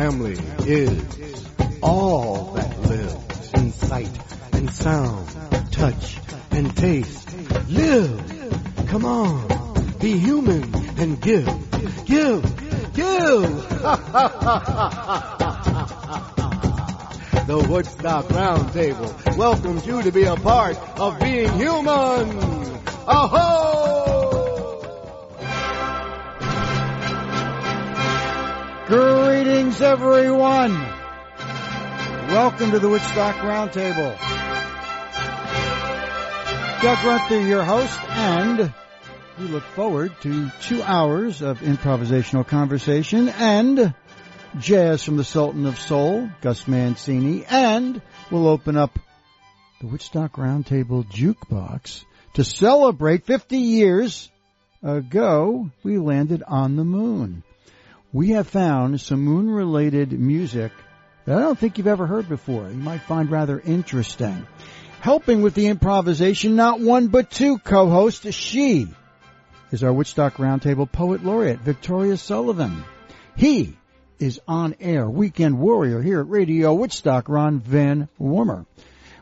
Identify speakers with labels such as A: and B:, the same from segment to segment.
A: family is all that lives in sight and sound, touch and taste. Live! Come on, be human and give, give, give! the Woodstock Roundtable welcomes you to be a part of being human! Aho!
B: Greetings, everyone. Welcome to the Woodstock Roundtable. Doug Grunther, your host, and we look forward to two hours of improvisational conversation and jazz from the Sultan of Soul, Gus Mancini, and we'll open up the Woodstock Roundtable Jukebox to celebrate 50 years ago we landed on the moon we have found some moon related music that I don't think you've ever heard before. You might find rather interesting. Helping with the improvisation, not one but two co-hosts. She is our Woodstock Roundtable Poet Laureate, Victoria Sullivan. He is on air weekend warrior here at Radio Woodstock, Ron Van Warmer.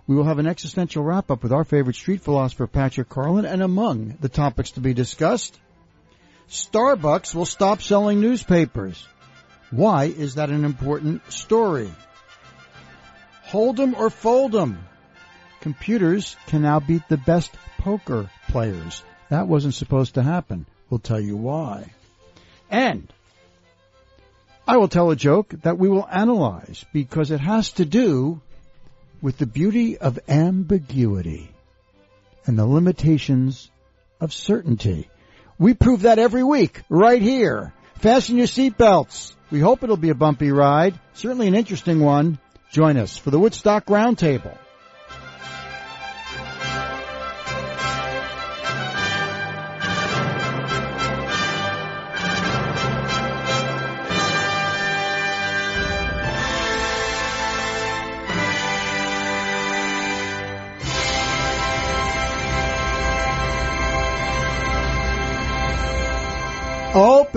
B: We will have an existential wrap up with our favorite street philosopher, Patrick Carlin, and among the topics to be discussed, Starbucks will stop selling newspapers. Why is that an important story? Hold 'em or fold 'em. Computers can now beat the best poker players. That wasn't supposed to happen. We'll tell you why. And I will tell a joke that we will analyze because it has to do with the beauty of ambiguity and the limitations of certainty. We prove that every week, right here. Fasten your seatbelts. We hope it'll be a bumpy ride, certainly an interesting one. Join us for the Woodstock Roundtable.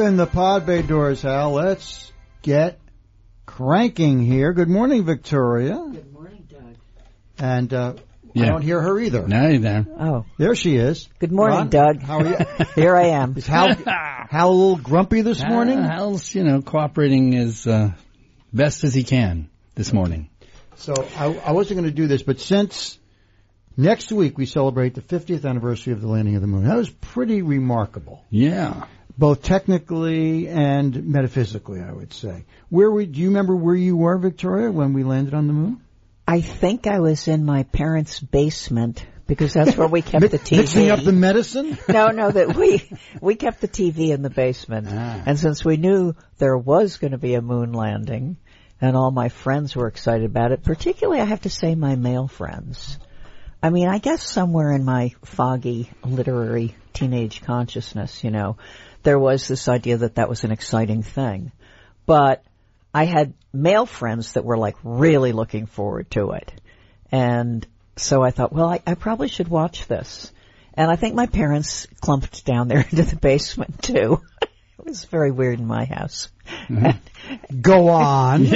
B: Open the pod bay doors, Hal. Let's get cranking here. Good morning, Victoria.
C: Good morning, Doug.
B: And uh,
D: Yeah.
B: I don't hear her either.
D: Now you're there.
C: Oh,
B: There she is.
C: good morning,
B: Ron,
C: Doug.
B: How are you?
C: Here I am.
B: Is Hal, Hal a little grumpy this morning?
D: Uh, Hal's, you know, cooperating as uh, best as he can this morning.
B: So I, I wasn't going to do this, but since next week we celebrate the 50th anniversary of the landing of the moon, that was pretty remarkable,
D: Yeah.
B: Both technically and metaphysically, I would say. Where we, do you remember where you were, Victoria, when we landed on the moon?
C: I think I was in my parents' basement because that's where we kept the TV.
B: Mixing up the medicine?
C: no, no, that we we kept the TV in the basement,
D: Ah.
C: and since we knew there was going to be a moon landing, and all my friends were excited about it, particularly I have to say my male friends. I mean, I guess somewhere in my foggy literary teenage consciousness, you know, there was this idea that that was an exciting thing. But I had male friends that were like really looking forward to it. And so I thought, well, I, I probably should watch this. And I think my parents clumped down there into the basement too. it was very weird in my house. Mm-hmm.
B: Go on.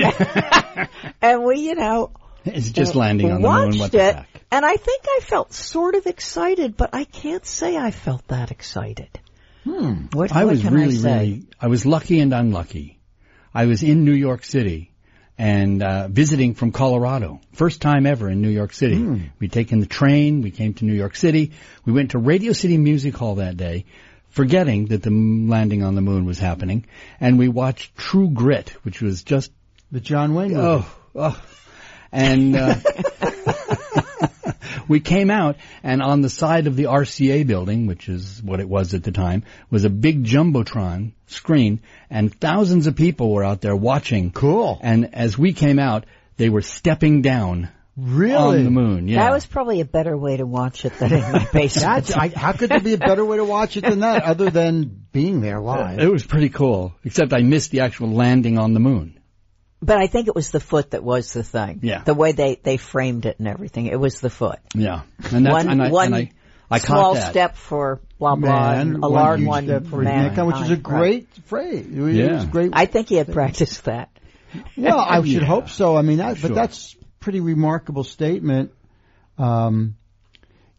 C: And we, you know,
D: It's just uh, landing on the moon. What
C: it, and I think I felt sort of excited, but I can't say I felt that excited. Hmm. What,
D: I
C: what
D: was really,
C: I
D: really, I was lucky and unlucky. I was in New York City and uh, visiting from Colorado. First time ever in New York City. We'd taken the train. We came to New York City. We went to Radio City Music Hall that day, forgetting that the landing on the moon was happening. And we watched True Grit, which was just
B: The John Wayne movie.
D: Oh, oh. And uh, we came out, and on the side of the RCA building, which is what it was at the time, was a big jumbotron screen, and thousands of people were out there watching.
B: Cool.
D: And as we came out, they were stepping down
B: Really?
D: on the moon. Yeah,
C: That was probably a better way to watch it than in my basement.
B: That's, I, how could there be a better way to watch it than that, other than being there live?
D: It was pretty cool, except I missed the actual landing on the moon.
C: But I think it was the foot that was the thing.
D: Yeah.
C: The way they, they framed it and everything. It was the foot.
D: Yeah, and that's
C: one
D: and I,
C: one
D: and I, I
C: small
D: that.
C: step for blah blah,
B: Man,
C: and a large
B: huge
C: one
B: step for
C: for
B: mankind, which is a
C: mankind.
B: great phrase. It was
D: Yeah.
B: great.
C: I think he had practiced that.
B: Well, I should
D: Yeah.
B: hope so. I mean, that,
D: Sure.
B: but that's pretty remarkable statement. Um,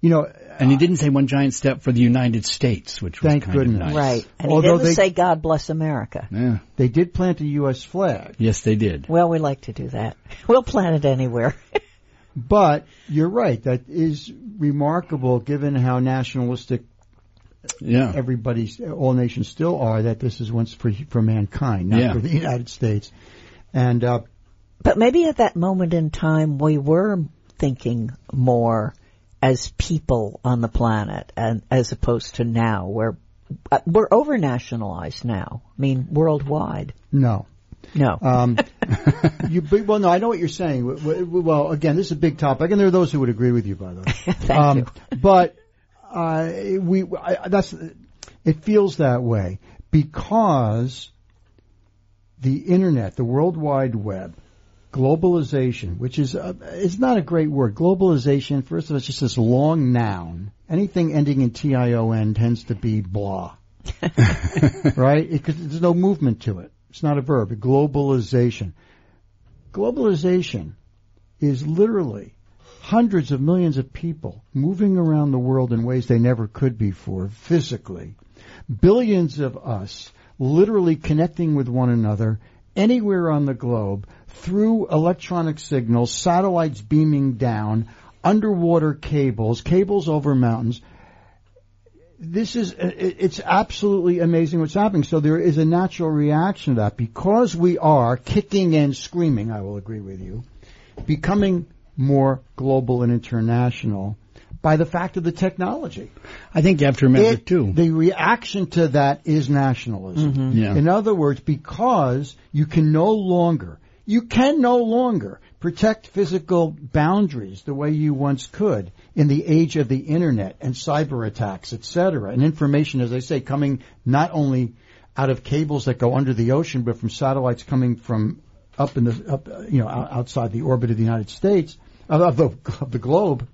B: you know,
D: And he didn't say one giant step for the United States, which was
B: Thank
D: kind
B: goodness.
D: of nice.
C: Right. And he
B: Although
C: didn't
B: they-
C: say God bless America.
D: Yeah.
B: they did plant a U.S. flag,
D: Yes, they did.
C: Well, we like to do that. We'll plant it anywhere.
B: but you're right. That is remarkable given how nationalistic
D: Yeah.
B: everybody's, all nations still are, that this is once for, for mankind, not
D: Yeah.
B: for the United States. And, uh,
C: But maybe at that moment in time, we were thinking more as people on the planet, and as opposed to now, where uh, we're over nationalized now. I mean, worldwide.
B: no.
C: No,
B: Um, you, well, no, I know what you're saying. Well, again, this is a big topic, and there are those who would agree with you, by the way.
C: thank
B: um,
C: you.
B: But uh, we I, that's it feels that way because the internet, the World Wide Web, globalization, which is uh, it's not a great word. Globalization, first of all, it's just this long noun. Anything ending in T I O N tends to be blah, right? Because there's no movement to it. It's not a verb. Globalization. Globalization is literally hundreds of millions of people moving around the world in ways they never could before physically. Billions of us literally connecting with one another anywhere on the globe through electronic signals, satellites beaming down, underwater cables, cables over mountains. This is, uh, it's absolutely amazing what's happening. So there is a natural reaction to that because we are kicking and screaming, I will agree with you, becoming more global and international by the fact of the technology.
D: I think you have to remember
B: It-
D: too.
B: The reaction to that is nationalism. Mm-hmm.
D: Yeah.
B: In other words, because you can no longer, you can no longer protect physical boundaries the way you once could in the age of the internet and cyber attacks, etc. And information, as I say, coming not only out of cables that go under the ocean, but from satellites coming from up in the, up, you know, outside the orbit of the United States, of the, of the globe.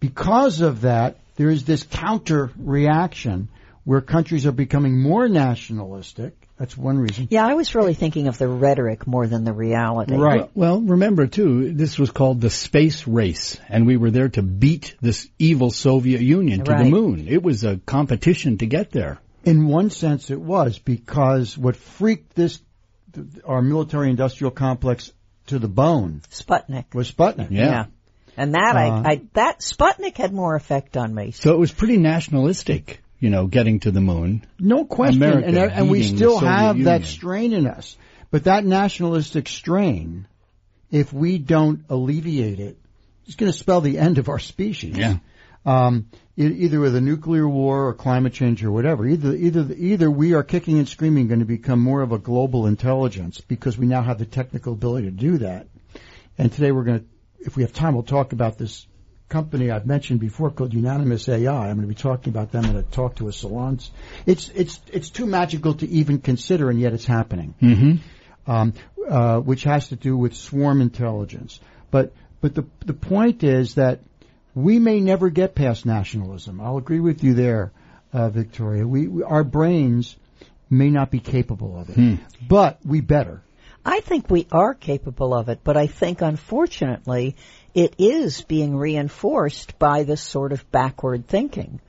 B: Because of that, there is this counter reaction where countries are becoming more nationalistic. That's one reason.
C: Yeah, I was really thinking of the rhetoric more than the reality.
B: Right.
D: Well, remember too, this was called the space race, and we were there to beat this evil Soviet Union to the
C: Right.
D: moon. It was a competition to get there.
B: In one sense, it was because what freaked this our military industrial complex to the bone
C: Sputnik.
B: was Sputnik.
D: Yeah.
C: And that
B: Uh,
C: I, I that Sputnik had more effect on me.
D: So it was pretty nationalistic, you know, getting to the moon.
B: No question.
D: America
B: and, and we still have that strain in us. But that nationalistic strain, if we don't alleviate it, it's going to spell the end of our species.
D: Yeah.
B: Um, either with a nuclear war or climate change or whatever. Either, either, either we are kicking and screaming going to become more of a global intelligence because we now have the technical ability to do that. And today we're going to, if we have time, we'll talk about this company I've mentioned before called Unanimous AI. I'm going to be talking about them in a talk to a salons. It's, it's, it's too magical to even consider and yet it's happening
D: Mm-hmm.
B: um, uh, which has to do with swarm intelligence. But but the the point is that we may never get past nationalism. I'll agree with you there, uh, Victoria. We, we our brains may not be capable of it, but we better.
C: I think we are capable of it, but I think unfortunately it is being reinforced by this sort of backward thinking.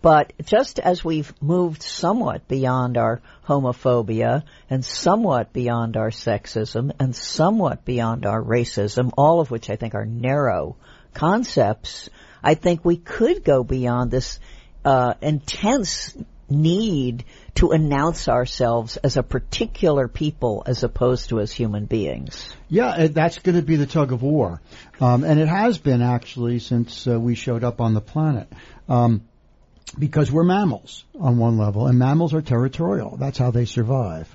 C: But just as we've moved somewhat beyond our homophobia and somewhat beyond our sexism and somewhat beyond our racism, all of which I think are narrow concepts, I think we could go beyond this uh, intense need to announce ourselves as a particular people as opposed to as human beings.
B: Yeah, uh, that's going to be the tug of war, um, and it has been actually since uh, we showed up on the planet. Um, because we're mammals on one level, and mammals are territorial. That's how they survive.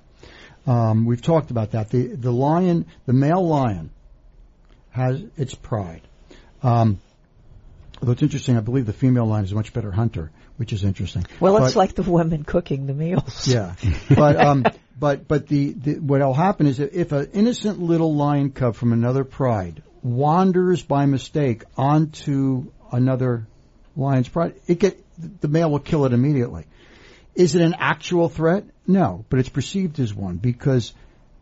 B: Um, we've talked about that. The the lion, the male lion, has its pride. Um, although it's interesting, I believe the female lion is a much better hunter, which is interesting.
C: Well, it's like the women cooking the meals.
B: yeah, but um, but but the, the what'll happen is that if an innocent little lion cub from another pride wanders by mistake onto another lion's pride, it get the male will kill it immediately. Is it an actual threat? No, but it's perceived as one because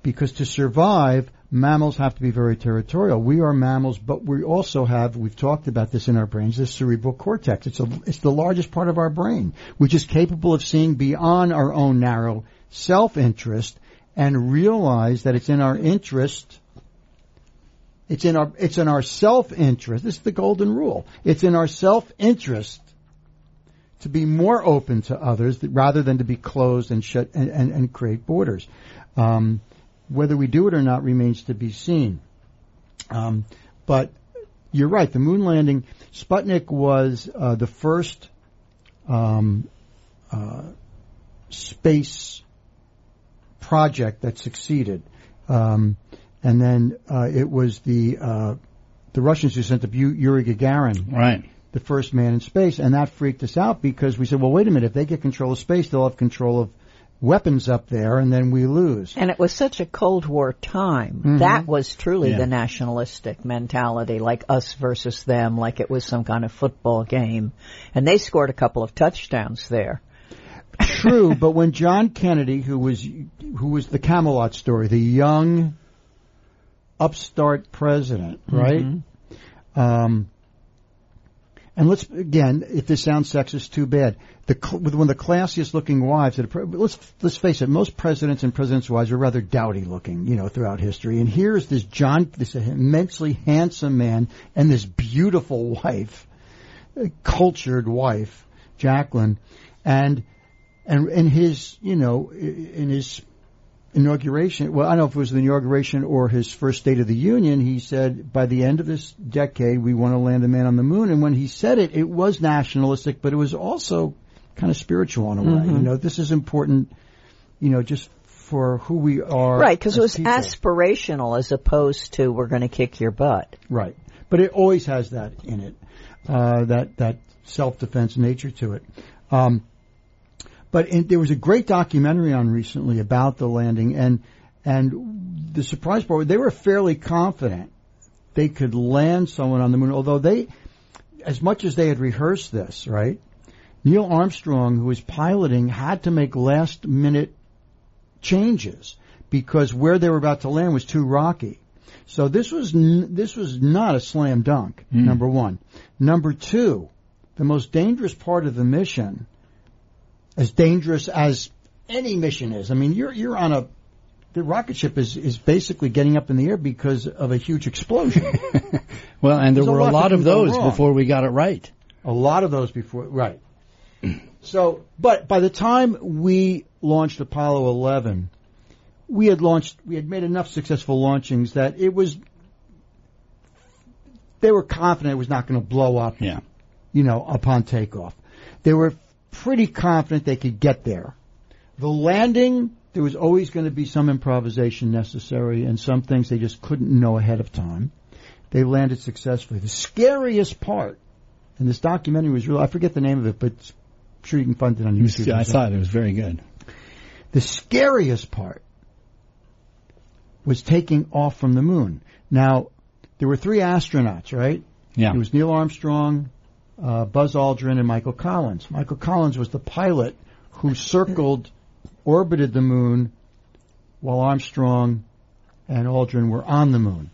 B: because to survive, mammals have to be very territorial. We are mammals, but we also have, we've talked about this in our brains, the cerebral cortex. It's, a, it's the largest part of our brain, which is capable of seeing beyond our own narrow self-interest and realize that it's in our interest it's in our it's in our self-interest. This is the golden rule. It's in our self-interest to be more open to others rather than to be closed and shut and, and, and create borders. Um, whether we do it or not remains to be seen. Um, but you're right. The moon landing, Sputnik was uh, the first um, uh, space project that succeeded. Um, and then uh, it was the uh, the Russians who sent up Yuri Gagarin,
D: right,
B: the first man in space, and that freaked us out because we said, well, wait a minute, if they get control of space, they'll have control of weapons up there, and then we lose.
C: And it was such a Cold War time. Mm-hmm. That was truly yeah. the nationalistic mentality, like us versus them, like it was some kind of football game. And they scored a couple of touchdowns there.
B: True, but when John Kennedy, who was who was the Camelot story, the young upstart president, right? Mm-hmm. Um, and let's again, if this sounds sexist, too bad. The with one of the classiest looking wives. That let's let's face it, most presidents and presidents' wives are rather dowdy looking, you know, throughout history. And here's this John, this immensely handsome man, and this beautiful wife, cultured wife, Jacqueline, and and in his, you know, in his inauguration, well, I don't know if it was the inauguration or his first State of the Union, he said, by the end of this decade, we want to land a man on the moon. And when he said it, it was nationalistic, but it was also kind of spiritual in a way. Mm-hmm. You know, this is important, you know, just for who we are.
C: Right, because it was
B: people.
C: aspirational as opposed to we're going to kick your butt.
B: Right. But it always has that in it, uh, that, that self-defense nature to it. Um, but in, there was a great documentary on recently about the landing, and and the surprise part they were fairly confident they could land someone on the moon. Although they, as much as they had rehearsed this, right? Neil Armstrong, who was piloting, had to make last minute changes because where they were about to land was too rocky. So this was n- this was not a slam dunk. Mm. Number one. Number two, the most dangerous part of the mission as dangerous as any mission is. I mean, you're you're on a the rocket ship is is basically getting up in the air because of a huge explosion.
D: well, and there There's were a lot, lot of those before we got it right.
B: A lot of those before, right. so, but by the time we launched Apollo 11, we had launched, we had made enough successful launchings that it was, they were confident it was not going to blow up.
D: Yeah.
B: You know, upon takeoff. They were pretty confident they could get there. The landing, there was always going to be some improvisation necessary and some things they just couldn't know ahead of time. They landed successfully. The scariest part, and this documentary was real, I forget the name of it, but I'm sure you can find it on YouTube.
D: Yeah, I saw it. It was very good.
B: The scariest part was taking off from the moon. Now, there were three astronauts, right?
D: Yeah.
B: It was Neil Armstrong, uh, Buzz Aldrin and Michael Collins. Michael Collins was the pilot who circled, orbited the moon, while Armstrong and Aldrin were on the moon.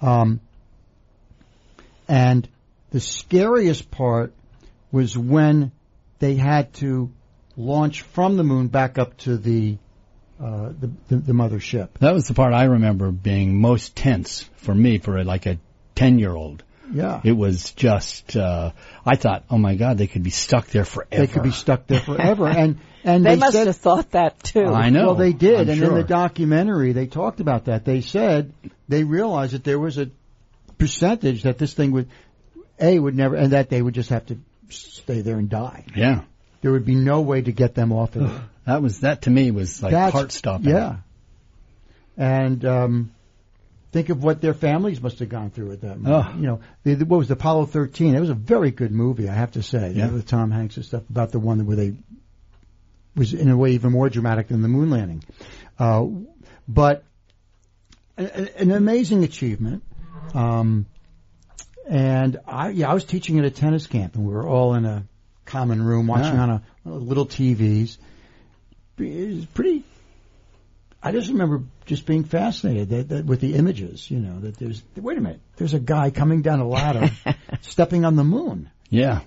B: Um, and the scariest part was when they had to launch from the moon back up to the uh, the, the, the mothership.
D: That was the part I remember being most tense for me, for like a ten year old.
B: Yeah.
D: It was just, uh, I thought, oh my God, they could be stuck there forever.
B: They could be stuck there forever. and, and
C: they,
B: they
C: must
B: said,
C: have thought that too.
D: I know.
B: Well, they did.
D: I'm
B: and
D: sure.
B: in the documentary, they talked about that. They said they realized that there was a percentage that this thing would, A, would never, and that they would just have to stay there and die.
D: Yeah.
B: There would be no way to get them off of it.
D: That was, that to me was like
B: That's-
D: heart stopping.
B: Yeah. And, um, think of what their families must have gone through at that moment.
D: Oh.
B: You know, the, the- what was Apollo 13? It was a very good movie, I have to say.
D: Yeah.
B: With Tom Hanks and stuff about the one where they was in a way even more dramatic than the moon landing. Uh, but an, an amazing achievement. Um, and I, yeah, I was teaching at a tennis camp, and we were all in a common room watching
D: Yeah.
B: on a, little TVs. It was pretty I just remember just being fascinated that, that with the images, you know, that there's, wait a minute, there's a guy coming down a ladder, stepping on the moon.
D: Yeah.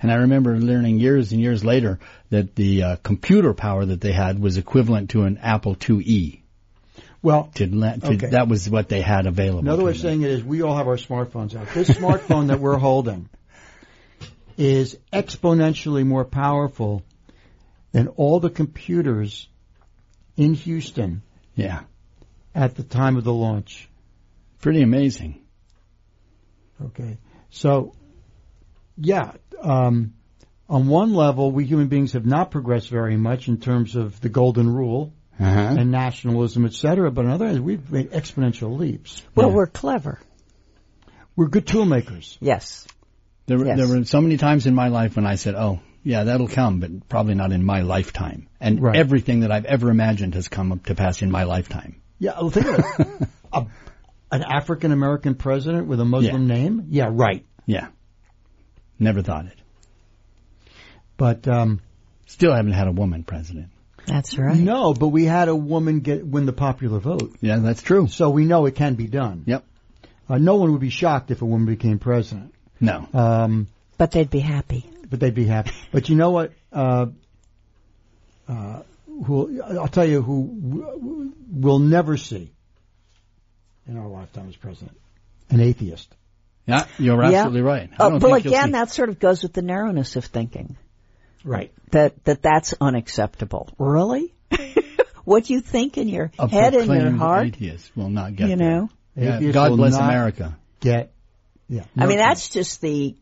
D: And I remember learning years and years later that the uh, computer power that they had was equivalent to an Apple IIe.
B: Well,
D: To, to
B: Okay.
D: that was what they had available.
B: Another way of saying it is we all have our smartphones out. This smartphone that we're holding is exponentially more powerful than all the computers in Houston
D: Yeah.
B: at the time of the launch.
D: Pretty amazing.
B: Okay. So, yeah, um, on one level, we human beings have not progressed very much in terms of the golden rule
D: Uh-huh.
B: and nationalism, et cetera. But on the other hand, we've made exponential leaps.
C: Well,
D: Yeah.
C: we're clever.
B: We're good tool makers.
C: Yes.
D: There, were
C: Yes.
D: there were so many times in my life when I said, "Oh, yeah, that'll come," but probably not in my lifetime. And
B: Right.
D: everything that I've ever imagined has come up to pass in my lifetime.
B: Yeah, well, think of it. a, an African American president with a Muslim name? Yeah, right.
D: Yeah, never thought it.
B: But um,
D: Still haven't had a woman president.
C: That's right.
B: no, but we had a woman get win the popular vote,
D: Yeah, that's true.
B: so we know it can be done.
D: Yep.
B: Uh, no one would be shocked if a woman became president.
D: No.
B: Um,
C: But they'd be happy.
B: But they'd be happy. But you know what? Uh, uh, who I'll tell you who we'll never see in our lifetime as president, an atheist.
D: Yeah, you're
C: Yeah.
D: absolutely right. I
C: Oh, well, again,
D: see-
C: that sort of goes with the narrowness of thinking.
B: Right.
C: That that that's unacceptable. Really? what you think in your
D: a
C: head and your heart,
D: atheist will not get
C: you know.
D: Yeah, God bless America.
B: Get. Yeah.
C: I mean,
B: No
C: that's just the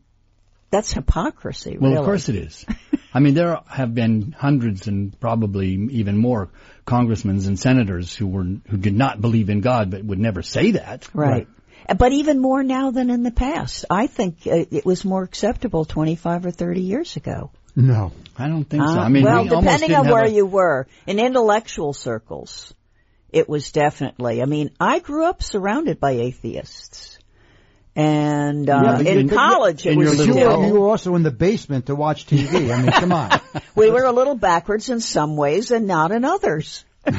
C: that's hypocrisy.
D: Well, of course it is. I mean, there have been hundreds and probably even more congressmen and senators who were who did not believe in God, but would never say that.
C: Right. But even more now than in the past. I think uh, it was more acceptable 25 or 30 years ago.
B: No.
D: I don't think so.
C: Uh,
D: I mean,
C: well,
D: we
C: depending on where
D: a-
C: you were, in intellectual circles, it was definitely. I mean, I grew up surrounded by atheists, and uh,
B: Yeah,
C: in college it was
B: You were, you were also in the basement to watch TV. I mean, come on.
C: We were a little backwards in some ways and not in others.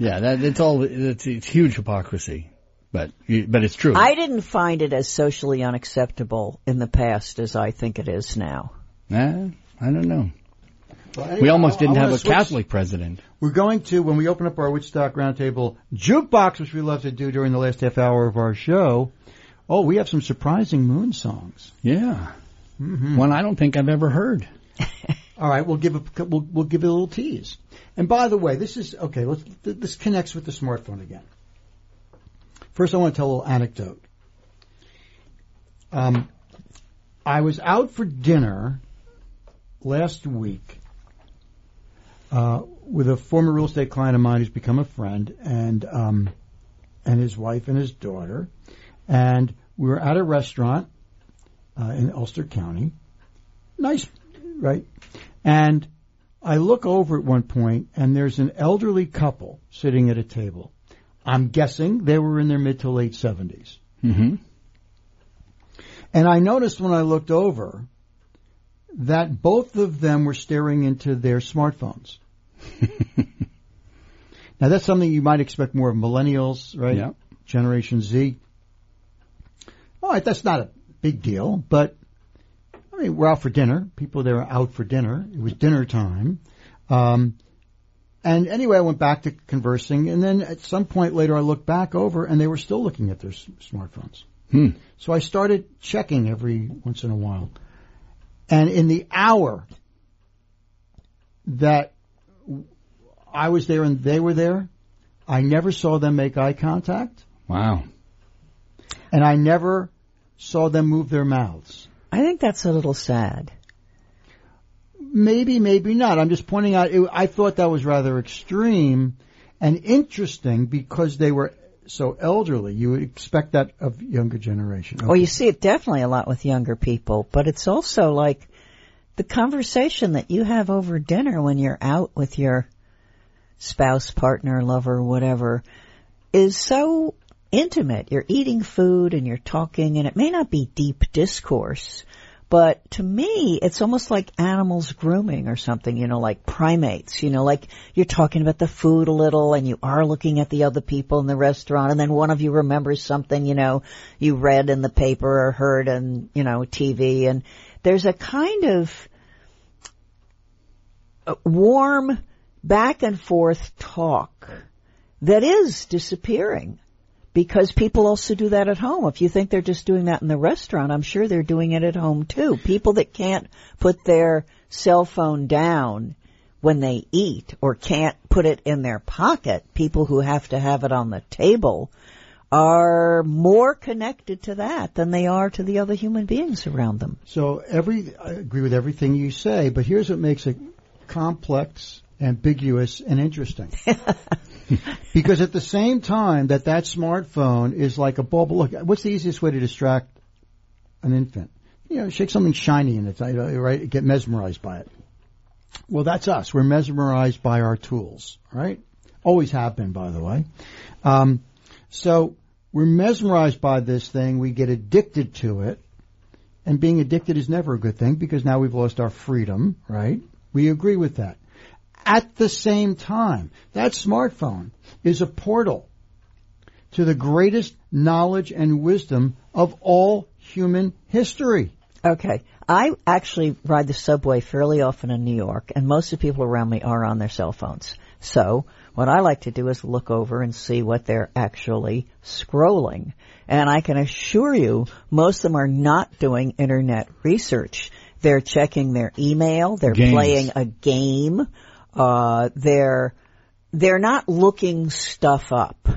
D: Yeah, that, it's all it's, it's huge hypocrisy, but but it's true.
C: I didn't find it as socially unacceptable in the past as I think it is now.
D: Eh, I don't know.
B: Well,
D: We almost didn't have a
B: switch-
D: Catholic president.
B: We're going to, when we open up our Woodstock Roundtable jukebox, which we love to do during the last half hour of our show. Oh, we have some surprising moon songs.
D: Yeah,
B: Mm-hmm.
D: one I don't think I've ever heard.
B: All right, we'll give a we'll, we'll give it a little tease. And by the way, this is okay. Let's th- this connects with the smartphone again. First, I want to tell a little anecdote. Um, I was out for dinner last week uh, with a former real estate client of mine who's become a friend, and um, and his wife and his daughter, and we were at a restaurant uh, in Ulster County. Nice, right? And I look over at one point, and there's an elderly couple sitting at a table. I'm guessing they were in their mid to late seventies.
D: hmm
B: And I noticed when I looked over that both of them were staring into their smartphones. now that's something you might expect more of millennials, right?
D: Yeah.
B: Generation Z. All right, that's not a big deal, but I mean, we're out for dinner. People there are out for dinner. It was dinner time. Um, and anyway, I went back to conversing, and then at some point later, I looked back over, and they were still looking at their s- smartphones.
D: Hmm.
B: So I started checking every once in a while. And in the hour that I was there and they were there, I never saw them make eye contact
D: Wow.
B: and I never saw them move their mouths.
C: I think that's a little sad.
B: Maybe, maybe not. I'm just pointing out, it, I thought that was rather extreme and interesting because they were so elderly. You would expect that of younger generation.
C: Well, you see it definitely a lot with younger people, but it's also like the conversation that you have over dinner when you're out with your spouse, partner, lover, whatever, is so intimate. You're eating food and you're talking, and it may not be deep discourse, But to me, it's almost like animals grooming or something, you know, like primates, you know, like you're talking about the food a little and you are looking at the other people in the restaurant and then one of you remembers something, you know, you read in the paper or heard on, you know, TV and there's a kind of uh, warm back and forth talk that is disappearing because people also do that at home. If you think they're just doing that in the restaurant, I'm sure they're doing it at home too. People that can't put their cell phone down when they eat or can't put it in their pocket, people who have to have it on the table are more connected to that than they are to the other human beings around them.
B: So every, I agree with everything you say, but here's what makes it complex, ambiguous, and interesting. because at the same time that that smartphone is like a bulb, look, what's the easiest way to distract an infant? You know, shake something shiny in it, right? Get mesmerized by it. Well, that's us. We're mesmerized by our tools, right? Always have been, by the way. Um, so we're mesmerized by this thing. We get addicted to it. And being addicted is never a good thing because now we've lost our freedom, right? We agree with that. At the same time, that smartphone is a portal to the greatest knowledge and wisdom of all human history.
C: Okay. I actually ride the subway fairly often in New York, and most of the people around me are on their cell phones. So, what I like to do is look over and see what they're actually scrolling. And I can assure you, most of them are not doing internet research. They're checking their email, they're
D: Games.
C: playing a game, uh, they're they're not looking stuff up.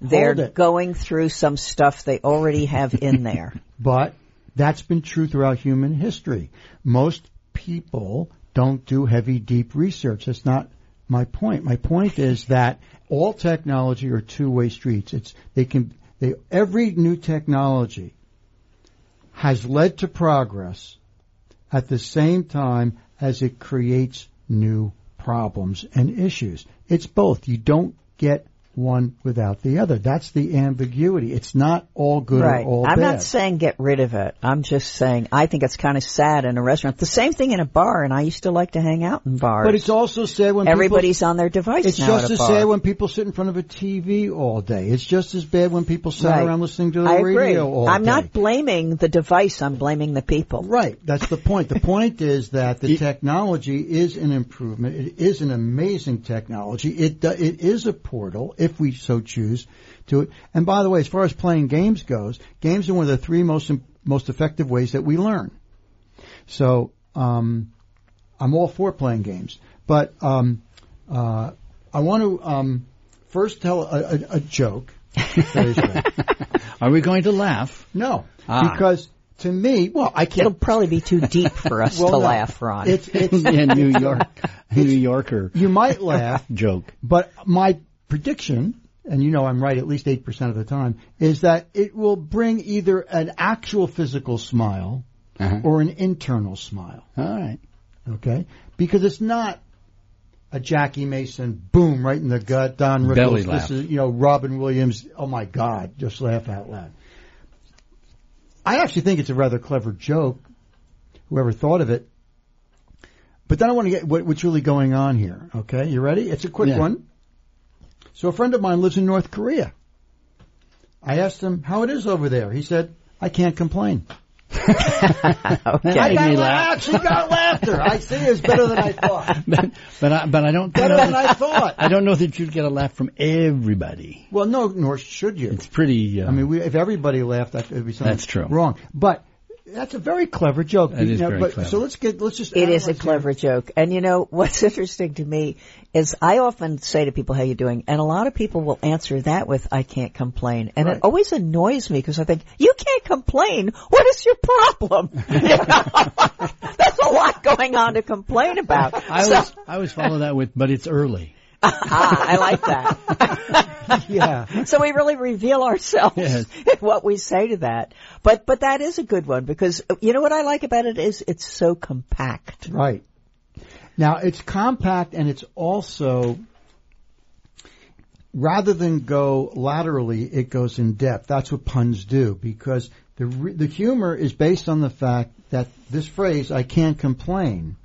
C: They're going through some stuff they already have in there.
B: But that's been true throughout human history. Most people don't do heavy, deep research. That's not my point. My point is that all technology are two-way streets. It's they can they every new technology has led to progress at the same time as it creates new problems and issues. It's both. You don't get one without the other. That's the ambiguity. It's not all good
C: right.
B: or all bad.
C: I'm not saying get rid of it. I'm just saying I think it's kind of sad in a restaurant. The same thing in a bar, and I used to like to hang out in bars.
B: But it's also sad when people-
C: everybody's on their device
B: It's just as
C: bar.
B: sad when people sit in front of a TV all day. It's just as bad when people sit
C: Right.
B: around listening to the
C: I agree.
B: radio all day.
C: I'm not blaming the device. I'm blaming the people.
B: Right. That's the point. The point is that the technology is an improvement. It is an amazing technology. It it is a portal, if we so choose, to it. And by the way, as far as playing games goes, games are one of the three most most effective ways that we learn. So um, I'm all for playing games, but um, uh, I want to um, first tell a, a, a joke. That is right.
D: Are we going to laugh?
B: No,
D: Ah.
B: because to me, well, I can't.
C: It'll probably be too deep for us
B: Well,
C: to
B: no.
C: laugh, Ron.
B: It's it's
D: yeah, New York, New Yorker
B: you might laugh,
D: joke.
B: but my prediction, and you know I'm right at least eight percent of the time, is that it will bring either an actual physical smile
D: Uh-huh.
B: or an internal smile.
D: All right.
B: Okay, because it's not a Jackie Mason boom right in the gut. Don Rickles,
D: Belly
B: this
D: laugh.
B: is you know Robin Williams. Oh my God, just laugh out loud. I actually think it's a rather clever joke. Whoever thought of it. But then I want to get what, what's really going on here. Okay, you ready? It's a quick
D: Yeah.
B: one. So a friend of mine lives in North Korea. I asked him how it is over there. He said, "I can't complain."
D: That
B: I got
D: me
B: la-
D: laugh.
B: actually got laughter. I see it's better than I thought.
D: but but I, but I don't
B: Better
D: know
B: than I thought.
D: I don't know that you'd get a laugh from everybody.
B: Well, no, nor should you.
D: It's pretty. Uh,
B: I mean, we, if everybody laughed, that would be something
D: That's true.
B: wrong. But that's a very clever joke.
D: That is
B: know,
D: very
B: but,
D: clever.
B: So let's get let's just.
C: It is a
B: analyze
C: clever joke. And you know, what's interesting to me is I often say to people, how you doing? And a lot of people will answer that with, I can't complain. And
B: Right.
C: it always annoys me because I think, you can't complain? What is your problem? You know? There's a lot going on to complain about.
D: I
C: So-
D: always I always follow that with, but it's early.
C: Ah, I like that.
B: Yeah.
C: so we really reveal ourselves
D: Yes.
C: in what we say to that. But but that is a good one because you know what I like about it is it's so compact.
B: Right. Now it's compact and it's also rather than go laterally, it goes in depth. That's what puns do because the the humor is based on the fact that this phrase, I can't complain,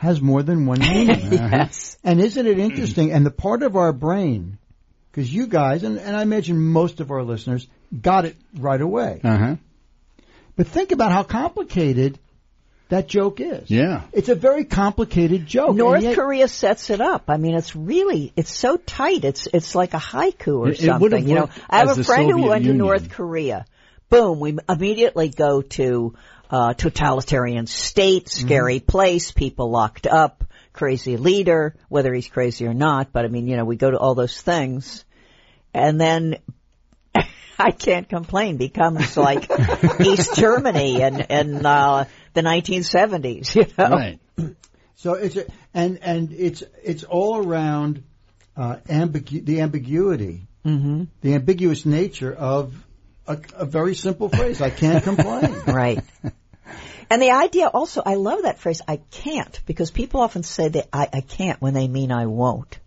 B: has more than one meaning.
C: yes.
B: And isn't it interesting? And the part of our brain, because you guys, and, and I imagine most of our listeners, got it right away.
D: Uh huh.
B: But think about how complicated that joke is.
D: Yeah.
B: It's a very complicated joke.
C: North
B: yet-
C: Korea sets it up. I mean, it's really it's so tight. It's it's like a haiku or
D: It- it
C: something. You know, I have a
D: the
C: friend who went
D: Union.
C: to North Korea. Boom, we immediately go to uh, totalitarian state,
D: Mm-hmm.
C: scary place, people locked up, crazy leader, whether he's crazy or not. But I mean, you know, we go to all those things, and then I can't complain becomes like East Germany and and uh, the 1970s. You know,
D: Right.
B: So it's a, and and it's it's all around uh, ambigu- the ambiguity, mm-hmm. the ambiguous nature of a, a very simple phrase. I can't complain.
C: Right. And the idea also, I love that phrase, I can't, because people often say that I, I can't when they mean I won't.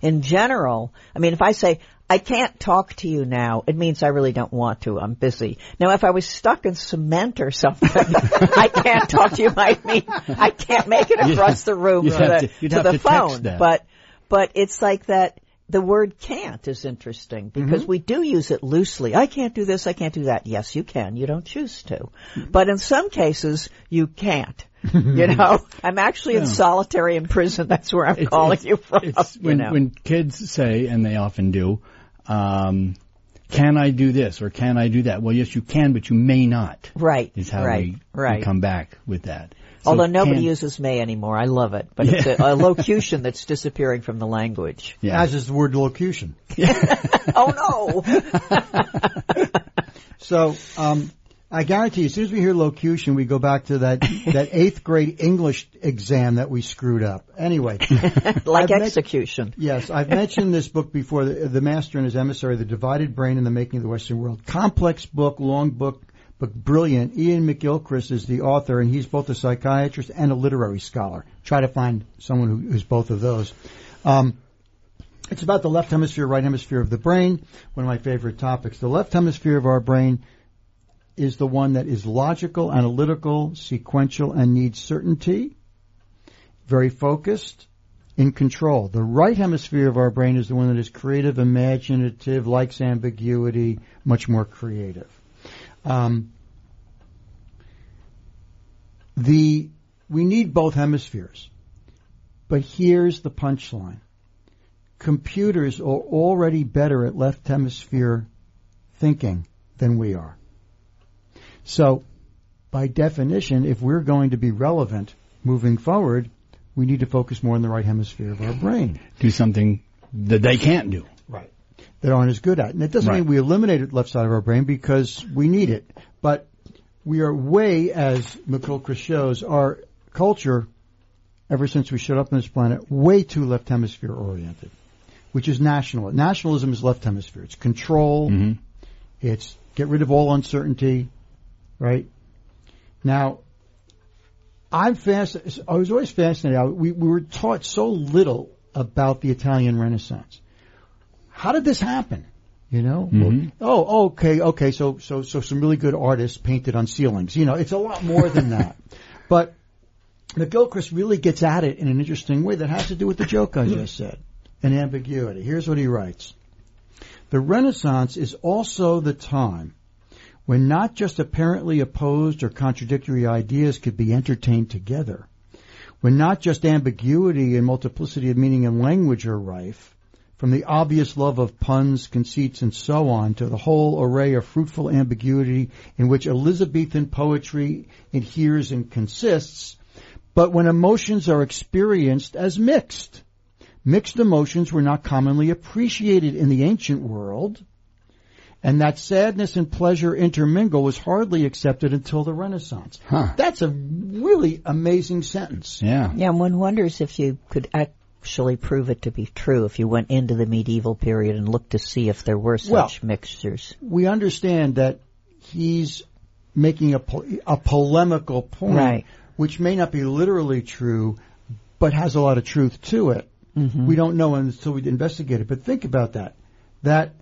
C: In general, I mean, if I say, I can't talk to you now, it means I really don't want to, I'm busy. Now, if I was stuck in cement or something, I can't talk to you might mean I can't make it across the room
D: You'd
C: to the,
D: to-
C: to the phone. But, but it's like that, the word can't is interesting because we do use it loosely. I can't do this, I can't do that. Yes, you can. You don't choose to. But in some cases, you can't. you know, I'm actually in solitary in prison. That's where I'm
D: It's-
C: calling
D: it's-
C: you from.
D: It's
C: you
D: when
C: know.
D: when kids say, and they often do, um, "Can I do this?" or "Can I do that?" Well, yes, you can, but you may not.
C: right,
D: Is how
C: right,
D: we,
C: right.
D: we come back with that. So
C: Although nobody
D: can-
C: uses may anymore, I love it. But it's a, a locution that's disappearing from the language.
D: Yeah.
B: As is the word locution.
C: Oh no!
B: So um, I guarantee, you, as soon as we hear locution, we go back to that that eighth grade English exam that we screwed up. Anyway,
C: like
B: I've met-
C: execution.
B: Yes, I've mentioned this book before, the, the Master and His Emissary, The Divided Brain and the Making of the Western World. Complex book, long book, but brilliant. Iain McGilchrist is the author, and he's both a psychiatrist and a literary scholar. Try to find someone who, who's both of those. Um, it's about the left hemisphere, right hemisphere of the brain, one of my favorite topics. The left hemisphere of our brain is the one that is logical, analytical, sequential, and needs certainty, very focused, in control. The right hemisphere of our brain is the one that is creative, imaginative, likes ambiguity, much more creative. Um, the we need both hemispheres, but here's the punchline: computers are already better at left hemisphere thinking than we are. So, by definition, if we're going to be relevant moving forward, we need to focus more on the right hemisphere of our brain
D: do something that they can't do.
B: That aren't as good at. And it doesn't
D: Right.
B: mean we eliminated the left side of our brain because we need it, but we are way, as McGilchrist shows, our culture, ever since we showed up on this planet, way too left hemisphere oriented, which is national. Nationalism is left hemisphere. It's control.
D: Mhm.
B: It's get rid of all uncertainty, right? Now, I'm fast. I was always fascinated. I- We, we were taught so little about the Italian Renaissance. How did this happen? You know?
D: Mhm.
B: Oh, okay, okay. So, so, so some really good artists painted on ceilings. You know, it's a lot more than that. But McGilchrist really gets at it in an interesting way that has to do with the joke I just said, an ambiguity. Here's what he writes. The Renaissance is also the time when not just apparently opposed or contradictory ideas could be entertained together, when not just ambiguity and multiplicity of meaning and language are rife, from the obvious love of puns, conceits, and so on, to the whole array of fruitful ambiguity in which Elizabethan poetry adheres and consists, but when emotions are experienced as mixed. Mixed emotions were not commonly appreciated in the ancient world, and that sadness and pleasure intermingle was hardly accepted until the Renaissance.
D: Huh.
B: That's a really amazing sentence.
D: Yeah.
C: Yeah, one wonders if you could actually prove it to be true if you went into the medieval period and looked to see if there were such
B: Well-
C: mixtures.
B: We understand that he's making a, po- a polemical point,
C: Right.
B: which may not be literally true, but has a lot of truth to it.
C: Mm-hmm.
B: We don't know until we investigate it. But think about that. That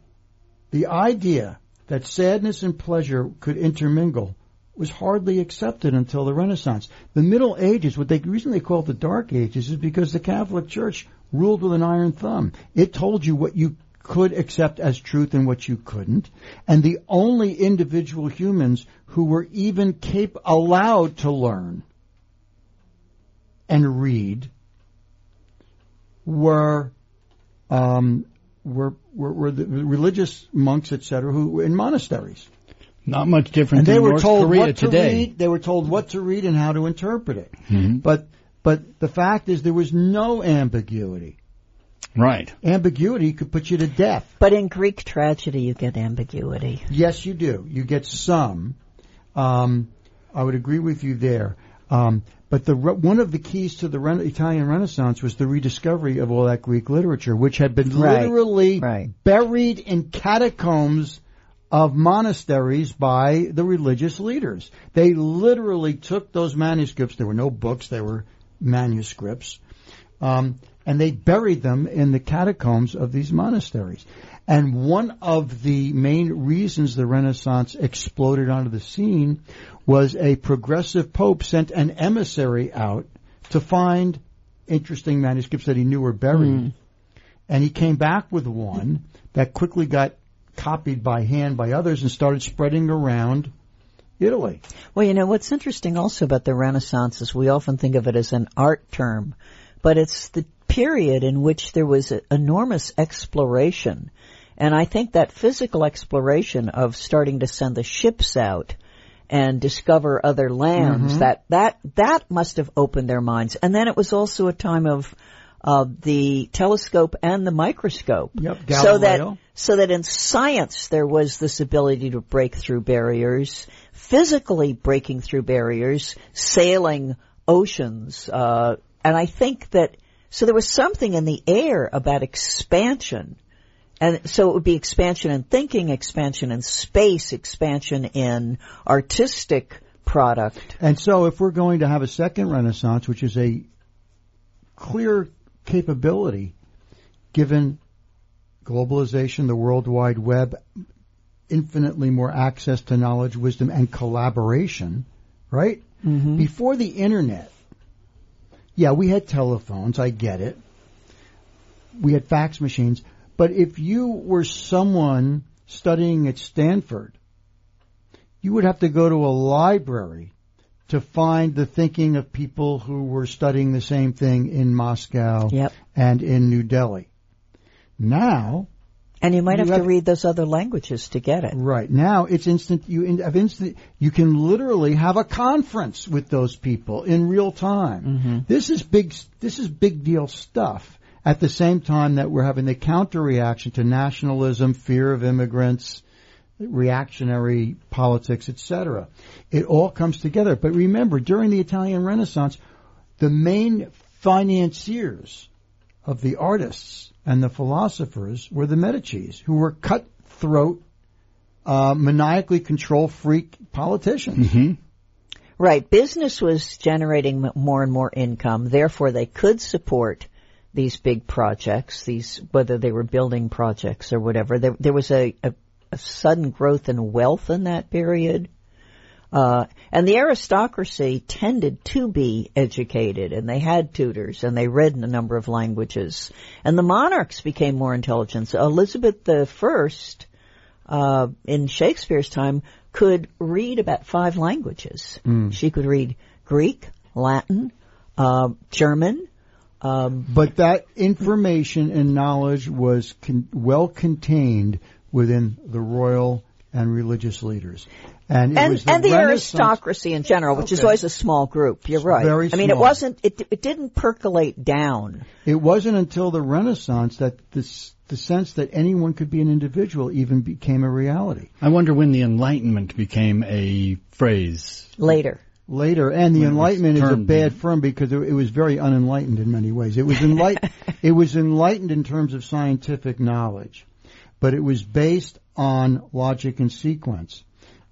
B: the idea that sadness and pleasure could intermingle was hardly accepted until the Renaissance. The Middle Ages, what they the reason they call it the Dark Ages is because the Catholic Church ruled with an iron thumb. It told you what you could accept as truth and what you couldn't. And the only individual humans who were even cap- allowed to learn and read were um, were, were, were the religious monks, etc., who were in monasteries.
D: Not much different
B: And they
D: than
B: were
D: North
B: told
D: Korea
B: what
D: today.
B: to read. They were told what to read and how to interpret it.
D: Mhm.
B: But but the fact is, there was no ambiguity.
D: Right.
B: Ambiguity could put you to death.
C: But in Greek tragedy, you get ambiguity.
B: Yes, you do. You get some. Um, I would agree with you there. Um, but the re- one of the keys to the Ren- Italian Renaissance was the rediscovery of all that Greek literature, which had been
C: Right.
B: literally
C: Right.
B: buried in catacombs of monasteries by the religious leaders. They literally took those manuscripts. There were no books; they were manuscripts, um, and they buried them in the catacombs of these monasteries. And one of the main reasons the Renaissance exploded onto the scene was a progressive pope sent an emissary out to find interesting manuscripts that he knew were buried. And he came back with one that quickly got copied by hand by others and started spreading around Italy.
C: Well, you know, what's interesting also about the Renaissance is we often think of it as an art term, but it's the period in which there was a, enormous exploration. And I think that physical exploration of starting to send the ships out and discover other lands, mm-hmm. that, that, that must have opened their minds. And then it was also a time of, uh, the telescope and the microscope.
B: Yep,
C: So that, so that in science there was this ability to break through barriers, physically breaking through barriers, sailing oceans, uh, and I think that, so there was something in the air about expansion. And so it would be expansion in thinking, expansion in space, expansion in artistic product.
B: And so if we're going to have a second Renaissance, which is a clear capability given globalization, the World Wide Web, infinitely more access to knowledge, wisdom, and collaboration, right? Mm-hmm. Before the internet, yeah, we had telephones, I get it. We had fax machines. But if you were someone studying at Stanford, you would have to go to a library to find the thinking of people who were studying the same thing in Moscow
C: Yep.
B: and in New Delhi. Now,
C: And you might
B: You
C: have,
B: have-
C: to read those other languages to get it.
B: right now, it's instant. You of instant. You can literally have a conference with those people in real time. Mm-hmm. This is big. This is big deal stuff. At the same time that we're having the counter reaction to nationalism, fear of immigrants, reactionary politics, etc. It all comes together. But remember, during the Italian Renaissance, the main financiers of the artists and the philosophers were the Medicis, who were cutthroat, uh, maniacally control freak politicians.
C: Right. Business was generating more and more income. Therefore, they could support these big projects, these, whether they were building projects or whatever. There, there was a, a, a sudden growth in wealth in that period. Uh, and the aristocracy tended to be educated and they had tutors and they read in a number of languages. And the monarchs became more intelligent. Elizabeth I, uh, in Shakespeare's time could read about five languages. She could read Greek, Latin, uh, German, um,
B: But that information and knowledge was con- well contained within the royal and religious leaders. And,
C: and
B: the
C: and the aristocracy in general, which is always a small group. You're right.
B: Very
C: I mean, it wasn't. It it didn't percolate down.
B: It wasn't until the Renaissance that this, the sense that anyone could be an individual even became a reality.
D: I wonder when the Enlightenment became a phrase.
C: Later.
B: later, and the
D: When
B: Enlightenment is a bad
D: the-
B: firm because it, it was very unenlightened in many ways. It was enlight- it was enlightened in terms of scientific knowledge, but it was based on logic and sequence,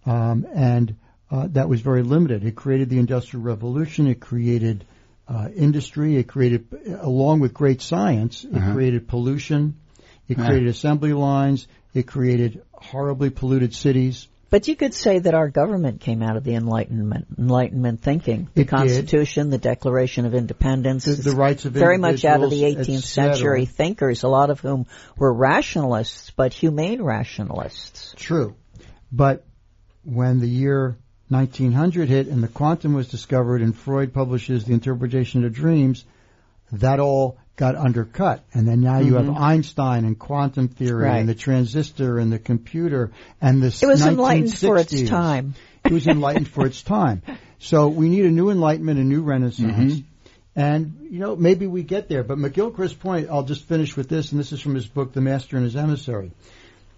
B: um, and uh, that was very limited. It created the Industrial Revolution. It created uh, industry. It created, along with great science, it
D: Uh-huh.
B: created pollution. It
D: Uh-huh.
B: created assembly lines. It created horribly polluted cities.
C: But you could say that our government came out of the Enlightenment, Enlightenment thinking. The
B: It did.
C: Constitution, the Declaration of Independence,
B: The- the rights of
C: very much out of the 18th century thinkers, a lot of whom were rationalists, but humane rationalists.
B: True. But when the year 1900 hit and the quantum was discovered and Freud publishes the interpretation of dreams, that all got undercut. And then now you have Einstein and quantum theory
C: Mm-hmm. Right.
B: and the transistor and the computer and the
C: It was enlightened for its time.
B: It was enlightened for its time. So we need a new enlightenment, a new renaissance.
C: Mm-hmm.
B: And, you know, maybe we get there. But McGilchrist's point, I'll just finish with this, and this is from his book, The Master and His Emissary.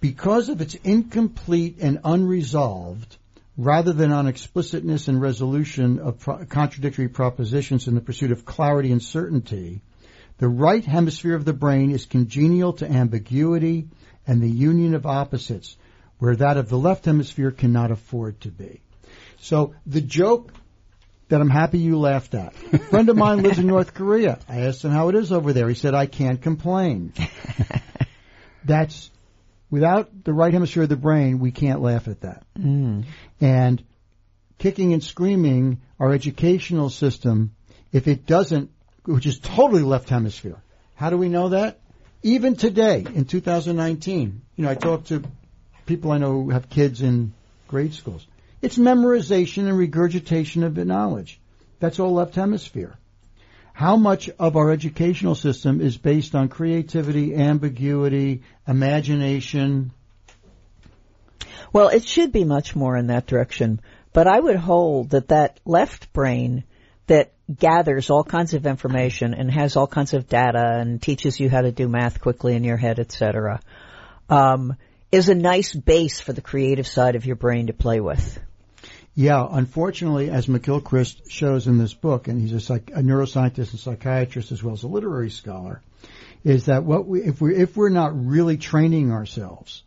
B: Because of its incomplete and unresolved, rather than on explicitness and resolution of pro- contradictory propositions in the pursuit of clarity and certainty, the right hemisphere of the brain is congenial to ambiguity and the union of opposites, where that of the left hemisphere cannot afford to be. So the joke that I'm happy you laughed at. A friend of mine lives in North Korea. I asked him how it is over there. He said, I can't complain. That's without the right hemisphere of the brain, we can't laugh at that. Mm. And kicking and screaming, our educational system, if it doesn't, which is totally left hemisphere. How do we know that? Even today, in 2019, you know, I talk to people I know who have kids in grade schools. It's memorization and regurgitation of the knowledge. That's all left hemisphere. How much of our educational system is based on creativity, ambiguity, imagination?
C: Well, it should be much more in that direction, but I would hold that that left brain that gathers all kinds of information and has all kinds of data and teaches you how to do math quickly in your head, etc., um, is a nice base for the creative side of your brain to play with.
B: Yeah, unfortunately, as McGilchrist shows in this book, and he's a, psych- a neuroscientist and psychiatrist as well as a literary scholar, is that what we, if we if we're not really training ourselves,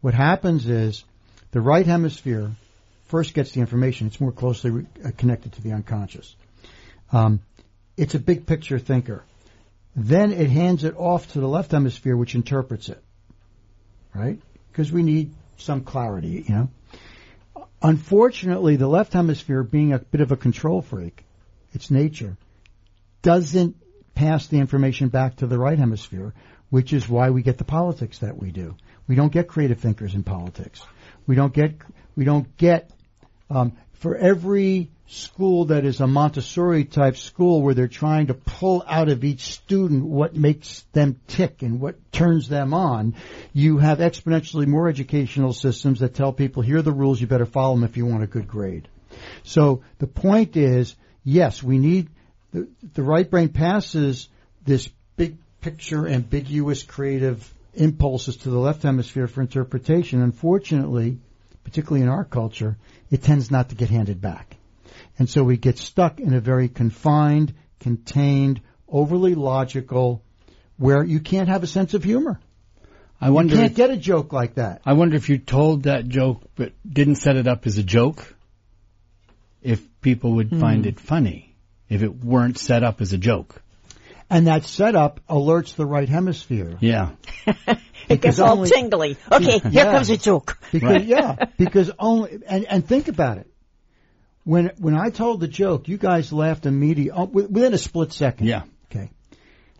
B: what happens is the right hemisphere first gets the information. It's more closely re- uh, connected to the unconscious. Um, it's a big picture thinker. Then it hands it off to the left hemisphere, which interprets it. Right? Because we need some clarity, you know. Unfortunately, the left hemisphere, being a bit of a control freak, its nature, doesn't pass the information back to the right hemisphere, which is why we get the politics that we do. We don't get creative thinkers in politics. We don't get we don't get um, for every school that is a Montessori type school where they're trying to pull out of each student what makes them tick and what turns them on, you have exponentially more educational systems that tell people here are the rules, you better follow them if you want a good grade. So the point is, yes, we need the, the right brain passes this big picture, ambiguous, creative impulses to the left hemisphere for interpretation. Unfortunately, particularly in our culture, it tends not to get handed back. And so we get stuck in a very confined, contained, overly logical, where you can't have a sense of humor.
D: I
B: You
D: wonder.
B: can't
D: If,
B: get a joke like that.
D: I wonder if you told that joke but didn't set it up as a joke, if people would hmm. find it funny, if it weren't set up as a joke.
B: And that setup alerts the right hemisphere.
D: Yeah.
C: It gets all
B: only-
C: tingly. Okay, here
B: Yeah.
C: comes a joke.
B: Because
D: Right.
B: yeah, because only and and think about it. When when I told the joke, you guys laughed immediately oh, within a split second.
D: Yeah.
B: Okay.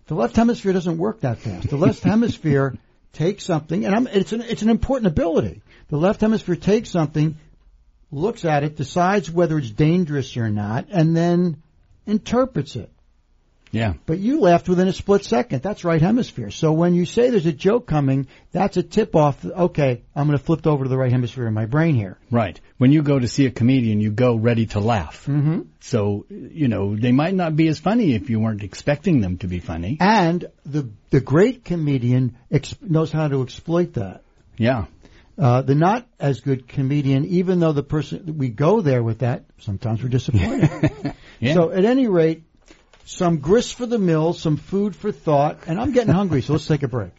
B: The left hemisphere doesn't work that fast. The left hemisphere takes something, and I'm, it's an it's an important ability. The left hemisphere takes something, looks at it, decides whether it's dangerous or not, and then interprets it.
D: Yeah.
B: But you laughed within a split second. That's right hemisphere. So when you say there's a joke coming, that's a tip off. Okay, I'm going to flip over to the right hemisphere in my brain here.
D: Right. When you go to see a comedian, you go ready to laugh.
B: Mm-hmm.
D: So, you know, they might not be as funny if you weren't expecting them to be funny.
B: And the the great comedian ex- knows how to exploit that.
D: Yeah.
B: Uh, the not as good comedian, even though the person we go there with that, sometimes we're disappointed.
D: Yeah.
B: So at any rate, some grist for the mill, some food for thought, and I'm getting hungry, so let's take a break.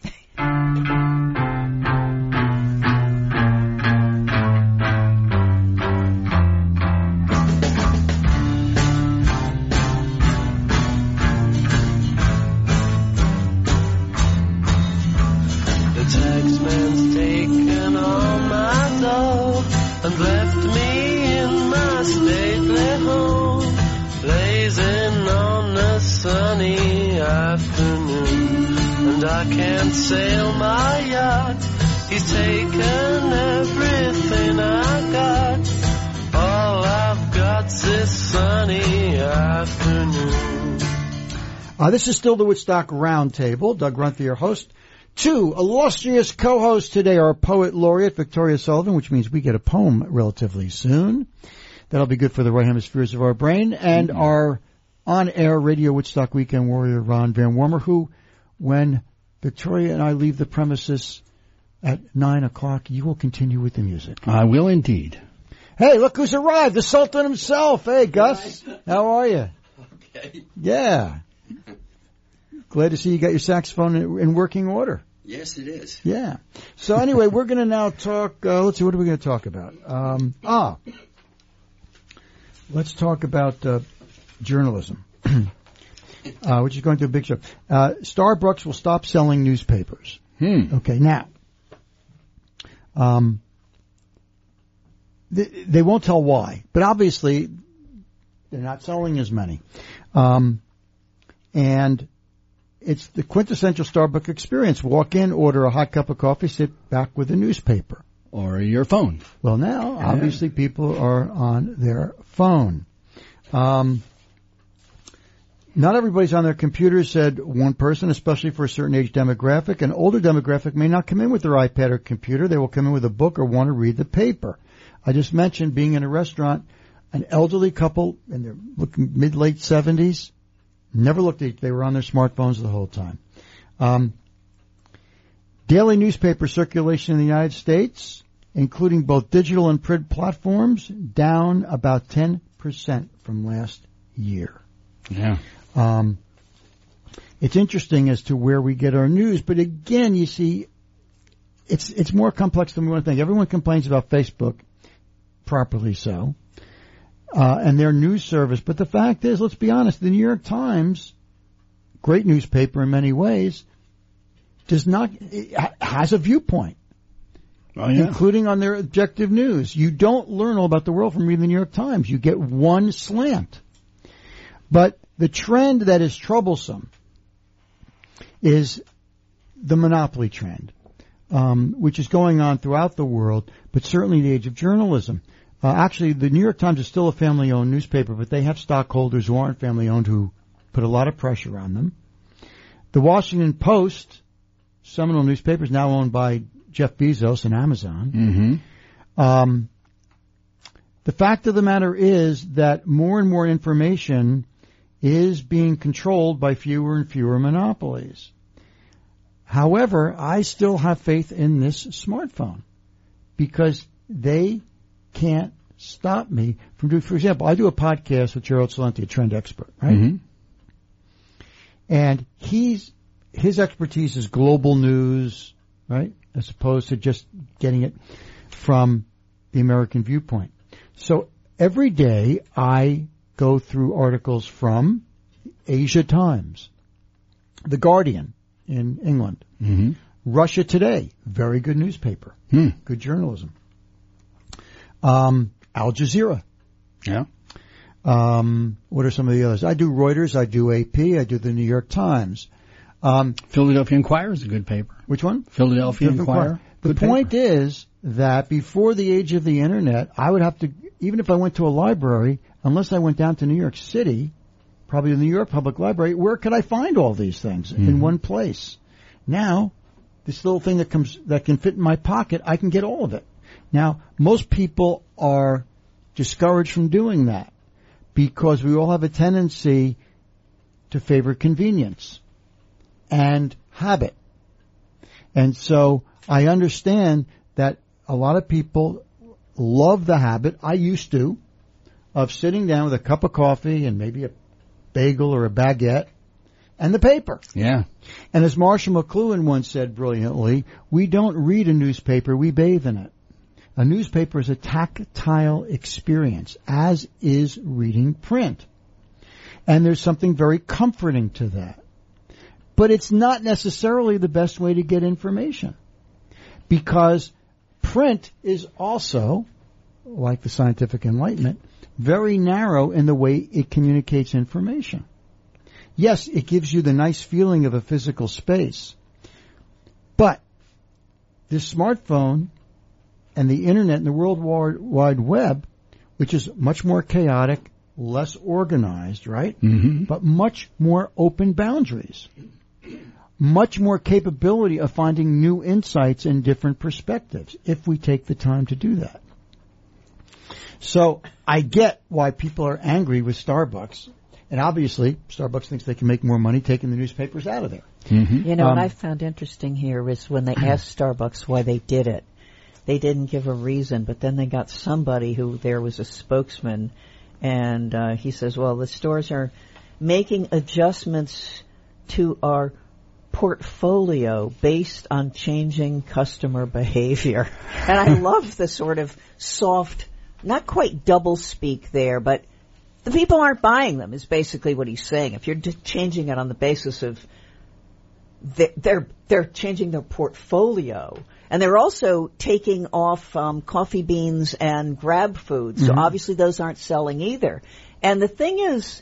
E: And I can't sail my yacht, he's taken everything I got. All I've got's this sunny afternoon.
B: Uh, this is still the Woodstock Roundtable. Doug Grunther, your host. Two illustrious co-hosts today are poet laureate Victoria Sullivan, which means we get a poem relatively soon. That'll be good for the right hemispheres of our brain. And our on-air Radio Woodstock Weekend warrior, Ron Van Warmer, who, when Victoria and I leave the premises at nine o'clock, you will continue with the music.
D: I will indeed.
B: Hey, look who's arrived! The Sultan himself. Hey, Gus, how are you?
F: Okay.
B: Yeah. Glad to see you got your saxophone in, in working order.
F: Yes, it is.
B: Yeah. So anyway, we're going to now talk. Uh, let's see. What are we going to talk about? Um, ah, let's talk about uh, journalism, uh, which is going through a big show. Uh, Starbucks will stop selling newspapers.
D: Hmm.
B: Okay, now, um, they, they won't tell why, but obviously they're not selling as many, um, and it's the quintessential Starbucks experience. Walk in, order a hot cup of coffee, sit back with a newspaper.
D: Or your phone.
B: Well, now obviously people are on their phone. Um, not everybody's on their computer, said one person, especially for a certain age demographic. An older demographic may not come in with their iPad or computer. They will come in with a book or want to read the paper. I just mentioned being in a restaurant, an elderly couple in their mid late seventies, never looked at. They were on their smartphones the whole time. Um, daily newspaper circulation in the United States, including both digital and print platforms, down about ten percent from last year.
D: Yeah.
B: Um, it's interesting as to where we get our news, but again, you see, it's it's more complex than we want to think. Everyone complains about Facebook, properly so, uh, and their news service. But the fact is, let's be honest, the New York Times, great newspaper in many ways, does not has a viewpoint,
D: Oh, yeah.
B: including on their objective news. You don't learn all about the world from reading the New York Times. You get one slant. But the trend that is troublesome is the monopoly trend, um, which is going on throughout the world, but certainly in the age of journalism. Uh, actually, the New York Times is still a family-owned newspaper, but they have stockholders who aren't family-owned who put a lot of pressure on them. The Washington Post, seminal newspaper, is now owned by Jeff Bezos and Amazon.
D: Mm-hmm.
B: Um, the fact of the matter is that more and more information is being controlled by fewer and fewer monopolies. However, I still have faith in this smartphone because they can't stop me from doing, for example, I do a podcast with Gerald Celente, a trend expert, right?
D: Mm-hmm.
B: And he's, his expertise is global news, right? As opposed to just getting it from the American viewpoint. So every day I go through articles from Asia Times, The Guardian in England,
D: Mm-hmm.
B: Russia Today, very good newspaper,
D: Hmm.
B: good journalism. Um, Al Jazeera.
D: Yeah.
B: Um, what are some of the others? I do Reuters, I do AP, I do the New York Times. Um,
D: Philadelphia Inquirer is a good paper.
B: which one?
D: Philadelphia
B: Different
D: Inquirer.
B: part. The point is that before the age of the internet, I would have to, even if I went to a library, unless I went down to New York City, probably the New York Public Library, where could I find all these things in
D: Mhm.
B: one place? Now, this little thing that comes, that can fit in my pocket, I can get all of it. Now, most people are discouraged from doing that because we all have a tendency to favor convenience and habit. And so I understand that a lot of people love the habit, I used to, of sitting down with a cup of coffee and maybe a bagel or a baguette and the paper.
D: Yeah.
B: And as Marshall McLuhan once said brilliantly, we don't read a newspaper, we bathe in it. A newspaper is a tactile experience, as is reading print. And there's something very comforting to that. But it's not necessarily the best way to get information. Because print is also like the scientific enlightenment, very narrow in the way it communicates information. Yes, it gives you the nice feeling of a physical space, but this smartphone and the internet and the World Wide Web, which is much more chaotic, less organized, right?
D: Mm-hmm.
B: But much more open boundaries. Much more capability of finding new insights and different perspectives if we take the time to do that. So I get why people are angry with Starbucks. And obviously, Starbucks thinks they can make more money taking the newspapers out of there.
C: You know,
B: Um,
C: what I found interesting here is when they asked Starbucks why they did it, they didn't give a reason, but then they got somebody who there was a spokesman, and uh, he says, "Well, the stores are making adjustments to our." Portfolio based on changing customer behavior. And I love the sort of soft, not quite double speak there, but the people aren't buying them is basically what he's saying. If you're changing it on the basis of they- they're they're changing their portfolio and they're also taking off um, coffee beans and grab food. So obviously those aren't selling either. And the thing is,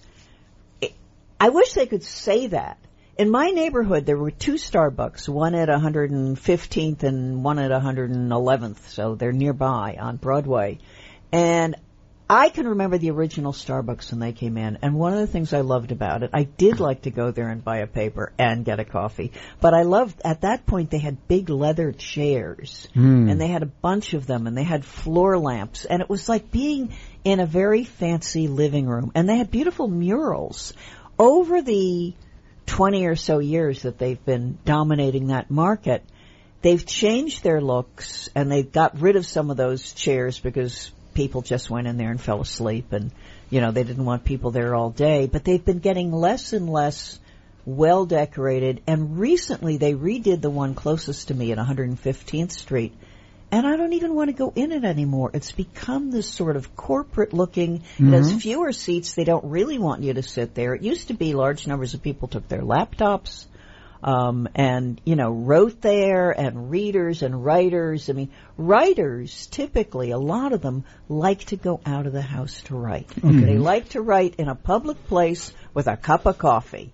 C: it- I wish they could say that. In my neighborhood, there were two Starbucks, one at 115th and one at 111th, so they're nearby on Broadway. And I can remember the original Starbucks when they came in, and one of the things I loved about it, I did like to go there and buy a paper and get a coffee. But I loved, at that point, they had big leather chairs, hmm. and they had a bunch of them, and they had floor lamps, and it was like being in a very fancy living room. And they had beautiful murals. Over the 20 or so years that they've been dominating that market, they've changed their looks and they've got rid of some of those chairs because people just went in there and fell asleep and you know they didn't want people there all day. But they've been getting less and less well decorated and recently they redid the one closest to me at 115th Street and I don't even want to go in it anymore. It's become this sort of corporate looking. It has fewer seats. They don't really want you to sit there. It used to be large numbers of people took their laptops, um, and you know wrote there, and readers and writers. I mean, writers typically a lot of them like to go out of the house to write. They like to write in a public place with a cup of coffee.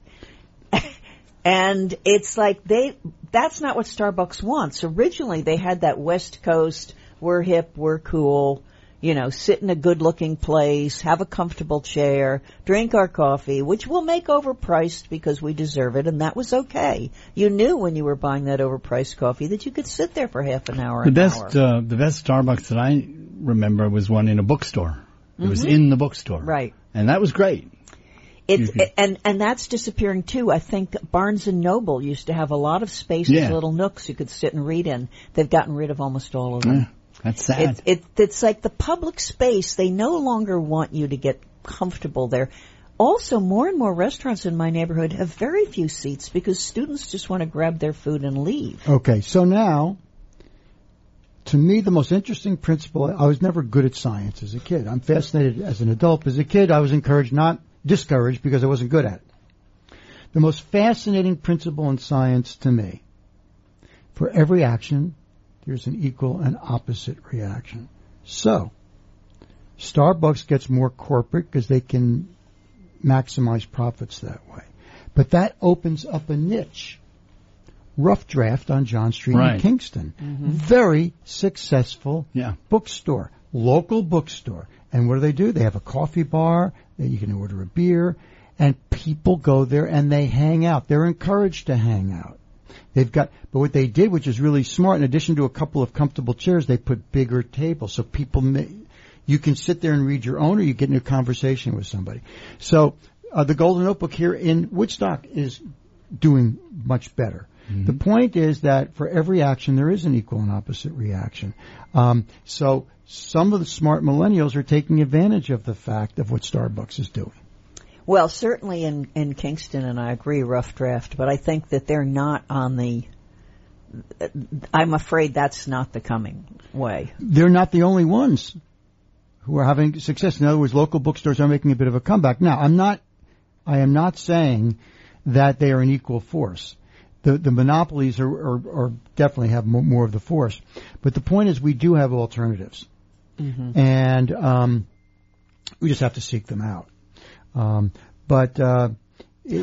C: And it's like they, that's not what Starbucks wants. Originally they had that West Coast, we're hip, we're cool, you know, sit in a good looking place, have a comfortable chair, drink our coffee, which we'll make overpriced because we deserve it, and that was okay. You knew when you were buying that overpriced coffee that you could sit there for half an hour.
D: The
C: an
D: best,
C: hour.
D: uh, the best Starbucks that I remember was one in a bookstore. It was in the bookstore.
C: Mm-hmm. Right.
D: And that was great.
C: It's
D: Mhm.
C: and and that's disappearing too. I think Barnes and Noble used to have a lot of spaces,
D: Yeah.
C: little nooks you could sit and read in. They've gotten rid of almost all of them.
D: Yeah, that's sad.
C: It's it, it's like the public space. They no longer want you to get comfortable there. Also, more and more restaurants in my neighborhood have very few seats because students just want to grab their food and leave.
B: Okay, so now, to me, the most interesting principle, I was never good at science as a kid. I'm fascinated as an adult. As a kid, I was encouraged, not discouraged, because I wasn't good at it. The most fascinating principle in science to me, for every action, there's an equal and opposite reaction. So, Starbucks gets more corporate because they can maximize profits that way. But that opens up a niche rough draft on John Street in
D: Right.
B: Kingston. Mm-hmm. Very successful
D: Yeah.
B: bookstore, local bookstore. And what do they do? They have a coffee bar, that you can order a beer, and people go there and they hang out. They're encouraged to hang out. They've got, but what they did, which is really smart, in addition to a couple of comfortable chairs, they put bigger tables so people may, you can sit there and read your own, or you get in a conversation with somebody. So uh, the Golden Notebook here in Woodstock is doing much better. The point is that for every action there is an equal and opposite reaction. Um, so some of the smart millennials are taking advantage of the fact of what Starbucks is doing.
C: Well, certainly in in Kingston, and I agree, rough draft. But I think that they're not on the. I'm afraid that's not the coming way.
B: They're not the only ones who are having success. In other words, local bookstores are making a bit of a comeback. Now, I'm not, I am not saying that they are an equal force. The, the monopolies are, are, are definitely have more, more of the force. But the point is we do have alternatives. and um, we just have to seek them out. Um, but uh,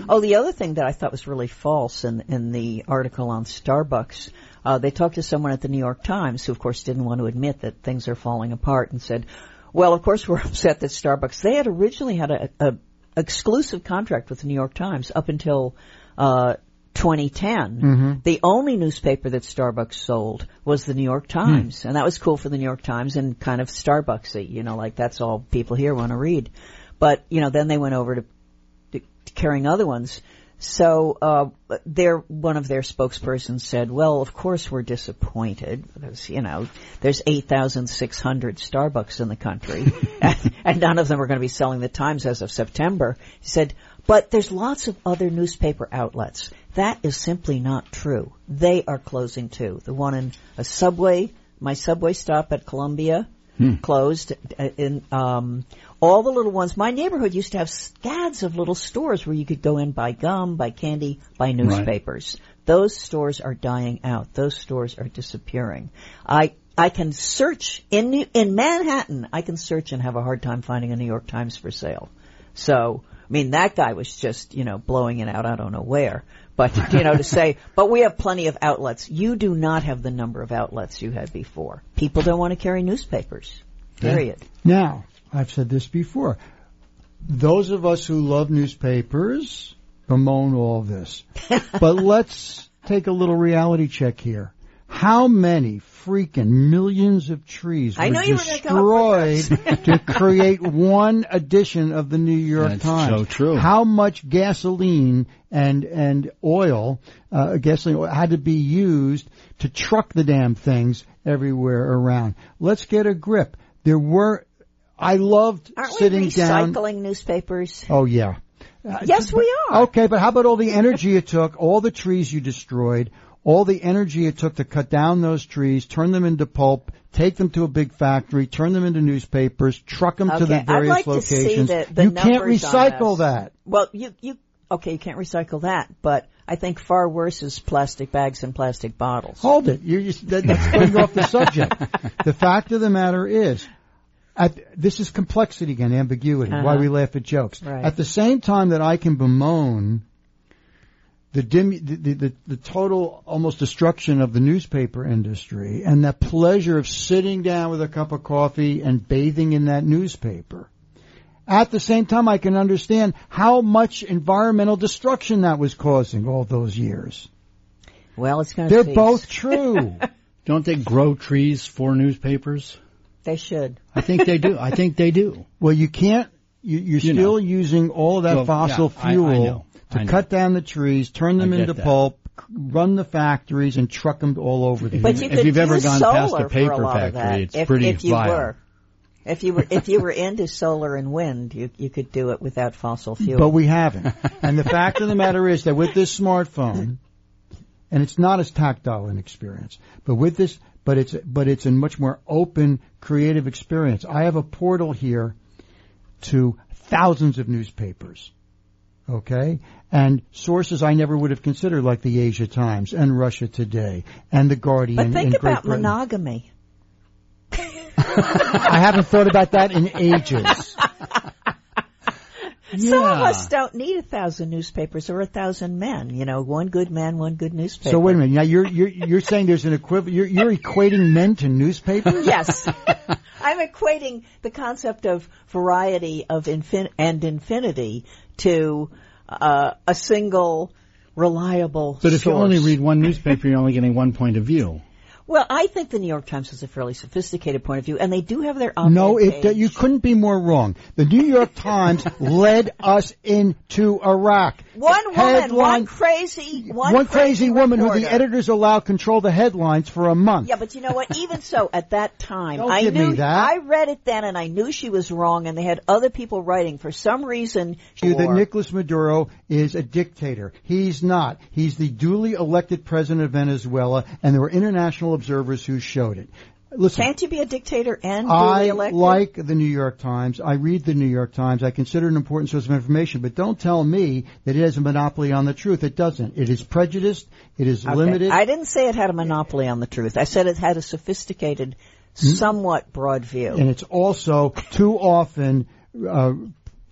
C: Oh, the other thing that I thought was really false in in the article on Starbucks, uh, they talked to someone at the New York Times who, of course, didn't want to admit that things are falling apart, and said, "Well, of course, we're upset that Starbucks. They had originally had a, a exclusive contract with the New York Times up until." Uh, 2010, the only newspaper that Starbucks sold was the New York Times, and that was cool for the New York Times and kind of Starbucksy, you know, like that's all people here want to read. But you know, then they went over to to carrying other ones. So uh, their one of their spokespersons said, "Well, of course we're disappointed because you know there's 8,600 Starbucks in the country, and, and none of them are going to be selling the Times as of September." He said, "But there's lots of other newspaper outlets. That is simply not true. They are closing too. The one in a subway, my subway stop at Columbia." Closed uh, in um, all the little ones. My neighborhood used to have scads of little stores where you could go in buy gum, buy candy, buy newspapers. Those stores are dying out. Those stores are disappearing. I I can search in New, in Manhattan. I can search and have a hard time finding a New York Times for sale. So I mean that guy was just you know blowing it out. I don't know where, but you know to say. But we have plenty of outlets. You do not have the number of outlets you had before. People don't want to carry newspapers. Period.
B: Now, I've said this before. Those of us who love newspapers bemoan all this. but let's take a little reality check here. How many freaking millions of trees
C: I
B: were
C: know you were gonna
B: destroyed to create one edition of the New York
D: That's
B: Times?
D: so true.
B: How much gasoline and and oil, uh, gasoline oil had to be used to truck the damn things everywhere around? Let's get a grip. There were, I loved
C: Aren't
B: sitting
C: we
B: down.
C: recycling newspapers?
B: Oh yeah.
C: Yes, we are.
B: Okay, but how about all the energy it took, all the trees you destroyed, all the energy it took to cut down those trees, turn them into pulp, take them to a big factory, turn them into newspapers, truck them to
C: Okay,
B: the
C: I'd
B: various
C: like to see
B: locations.
C: the- the
B: you can't recycle that.
C: Well, you you okay? You can't recycle that, but I think far worse is plastic bags and plastic bottles.
B: Hold it. You're just, that, that's going off the subject. The fact of the matter is, at, this is complexity again, ambiguity, why
C: Uh-huh.
B: we laugh at jokes.
C: Right.
B: At the same time that I can bemoan the, dim, the, the, the, the total almost destruction of the newspaper industry and that pleasure of sitting down with a cup of coffee and bathing in that newspaper. At the same time, I can understand how much environmental destruction that was causing all those years.
C: Well, it's going to.
B: They're
C: cease.
B: both true.
D: Don't they grow trees for newspapers?
C: They should.
D: I think they do. I think they do.
B: Well, you can't. You, you're
D: You
B: still
D: know.
B: using all of that
D: Well,
B: fossil
D: yeah, I- I
B: fuel
D: know.
B: To
D: I know.
B: cut down the trees, turn them into
D: that.
B: pulp, run the factories, and truck them all over the
C: But
B: place.
C: you
D: If
C: could
D: you've ever
C: use
D: gone
C: solar
D: past a
C: for
D: paper
C: a lot of
D: factory,
C: that.
D: it's
C: if,
D: pretty
C: if you
D: vile.
C: were. If you were if you were into solar and wind, you you could do it without fossil fuel.
B: But we haven't. and the fact of the matter is that with this smartphone, and it's not as tactile an experience, but with this, but it's but it's a much more open, creative experience. I have a portal here to thousands of newspapers. Okay? And sources I never would have considered like the Asia Times and Russia Today and the Guardian
C: but think about monogamy.
B: I haven't thought about that in ages.
C: Some of us don't need a thousand newspapers or a thousand men. You know, one good man, one good newspaper.
B: So wait a minute. Now you're you're you're saying there's an equivalent. You're, you're equating men to newspapers.
C: Yes. I'm equating the concept of variety of infin- and infinity to uh, a single reliable
D: But if you only read one newspaper, you're only getting one point of view.
C: Well, I think the New York Times has a fairly sophisticated point of view, and they do have their op-ed
B: No, it,
C: page.
B: you couldn't be more wrong. The New York Times led us into Iraq.
C: One woman,
B: Headline-
C: one crazy, one,
B: one crazy woman who the editors allowed control the headlines for a month.
C: Yeah, but you know what? Even so, at that time, I knew
B: that.
C: I read it then, and I knew she was wrong, and they had other people writing for some reason.
B: you that Nicolas Maduro is a dictator. He's not. He's the duly elected president of Venezuela, and there were international observers who showed it. Listen,
C: Can't you be a dictator and
B: I
C: elected?
B: like the New York Times. I read the New York Times. I consider it an important source of information. But don't tell me that it has a monopoly on the truth. It doesn't. It is prejudiced. It is
C: Okay.
B: limited.
C: I didn't say it had a monopoly on the truth. I said it had a sophisticated somewhat broad view.
B: and it's also too often uh,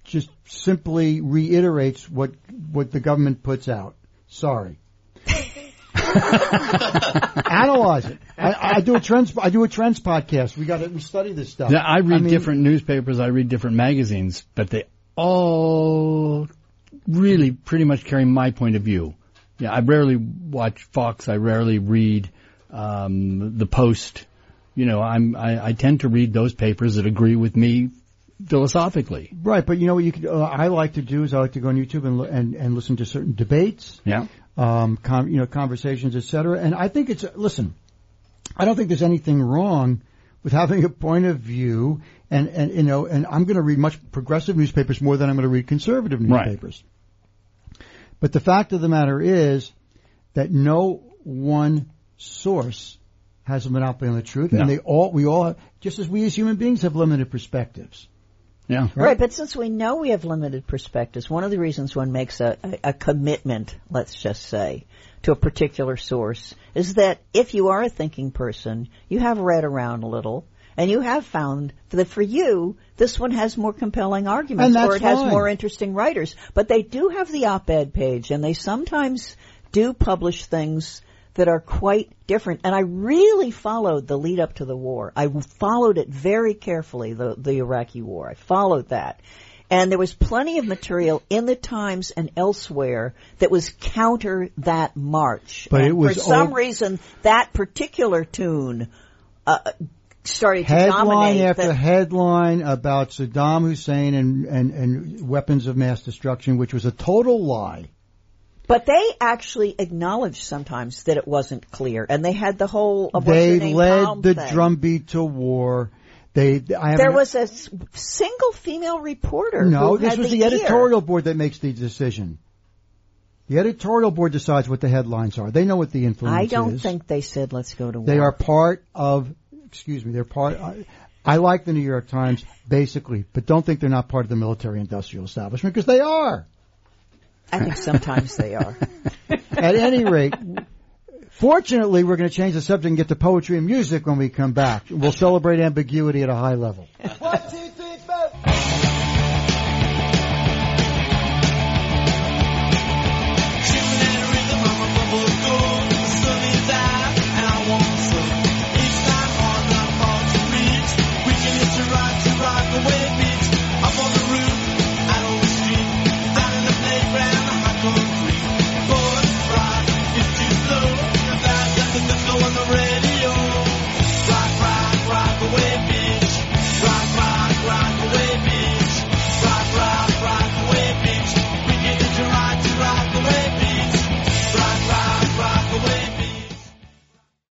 B: just simply reiterates what what the government puts out. Sorry. Analyze it. I, I do a trends. I do a trends podcast. We got to we study this stuff.
D: Yeah, I read
B: mean,
D: different newspapers, I read different magazines, but they all really pretty much carry my point of view. Yeah, I rarely watch Fox. I rarely read um, the Post. You know, I'm I, I tend to read those papers that agree with me philosophically.
B: Right, but you know what you could. Uh, I like to do is I like to go on YouTube and and, and listen to certain debates.
D: Yeah.
B: Um, com, you know, conversations, et cetera. And I think it's listen. I don't think there's anything wrong with having a point of view, and and you know, and I'm going to read much progressive newspapers more than I'm going to read conservative newspapers. Right. But the fact of the matter is that no one source has a monopoly on the truth,
D: No.
B: and they all we all just as we as human beings have limited perspectives.
D: Yeah.
C: Right, but since we know we have limited perspectives, one of the reasons one makes a, a, a commitment, let's just say, to a particular source is that if you are a thinking person, you have read around a little, and you have found that for you, this one has more compelling arguments, or it has
B: fine.
C: more interesting writers. But they do have the op-ed page, and they sometimes do publish things that are quite different. And I really followed the lead up to the war. I followed it very carefully, the, the Iraqi war. I followed that. And there was plenty of material in the Times and elsewhere that was counter that march.
B: But
C: And
B: it was
C: for some
B: all-
C: reason that particular tune uh, started to
B: Headline
C: dominate.
B: after
C: the-
B: headline about Saddam Hussein and, and, and weapons of mass destruction, which was a total lie.
C: But they actually acknowledged sometimes that it wasn't clear, and they had the whole. Uh,
B: they led
C: Palm
B: the
C: thing.
B: drumbeat to war. They, I
C: There was a single female reporter.
B: no. This was
C: the
B: the editorial board that makes the decision. The editorial board decides what the headlines are. They know what the influence is.
C: I don't
B: is.
C: think they said let's go to war.
B: they are part of. Excuse me. They're part. I, I like the New York Times basically, but don't think they're not part of the military-industrial establishment because they are.
C: I think sometimes they are.
B: At any rate, fortunately, we're going to change the subject and get to poetry and music when we come back. We'll celebrate ambiguity at a high level. One, two, three, four.